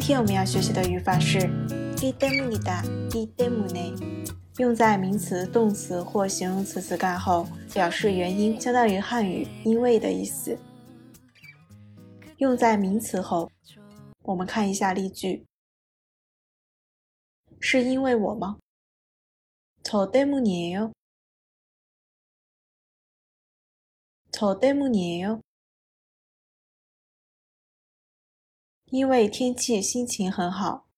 天我们要学习的语法是이때문이다이때문에用在名词、动词或形容词词干后，表示原因，相当于汉语“因为”的意思。用在名词后，我们看一下例句：是因为我吗？저때문이에요저때문이에요 因为天气心情很好。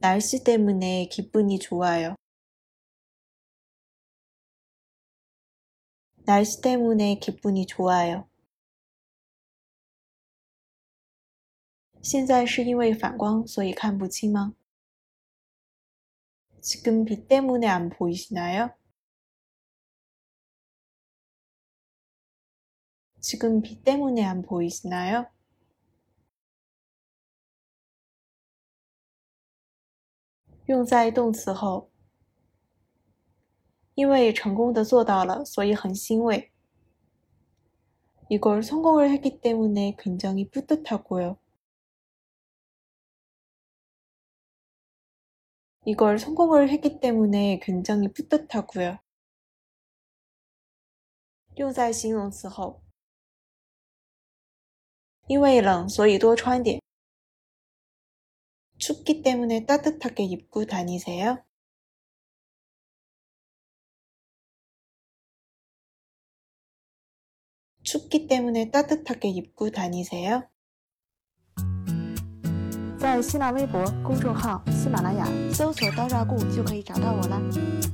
날씨때문에기분이좋아요날씨때문에기분이좋아요现在是因为反光，所以看不清吗？지금비때문에안보이시나요지금비때문에안보이시나요 用在动词后，因为成功的做到了，所以很欣慰。이걸성공을했기때문에굉장히뿌듯하고요이걸성공을했기때문에굉장히뿌듯하고요用在形容词后，因为冷，所以多穿点。 춥기 때문에 따뜻하게 입고 다니세요. 춥기 때문에 따뜻하게 입고 다니세요. 在新浪微博公众号“喜马拉雅”搜索“刀扎固”就可以找到我了。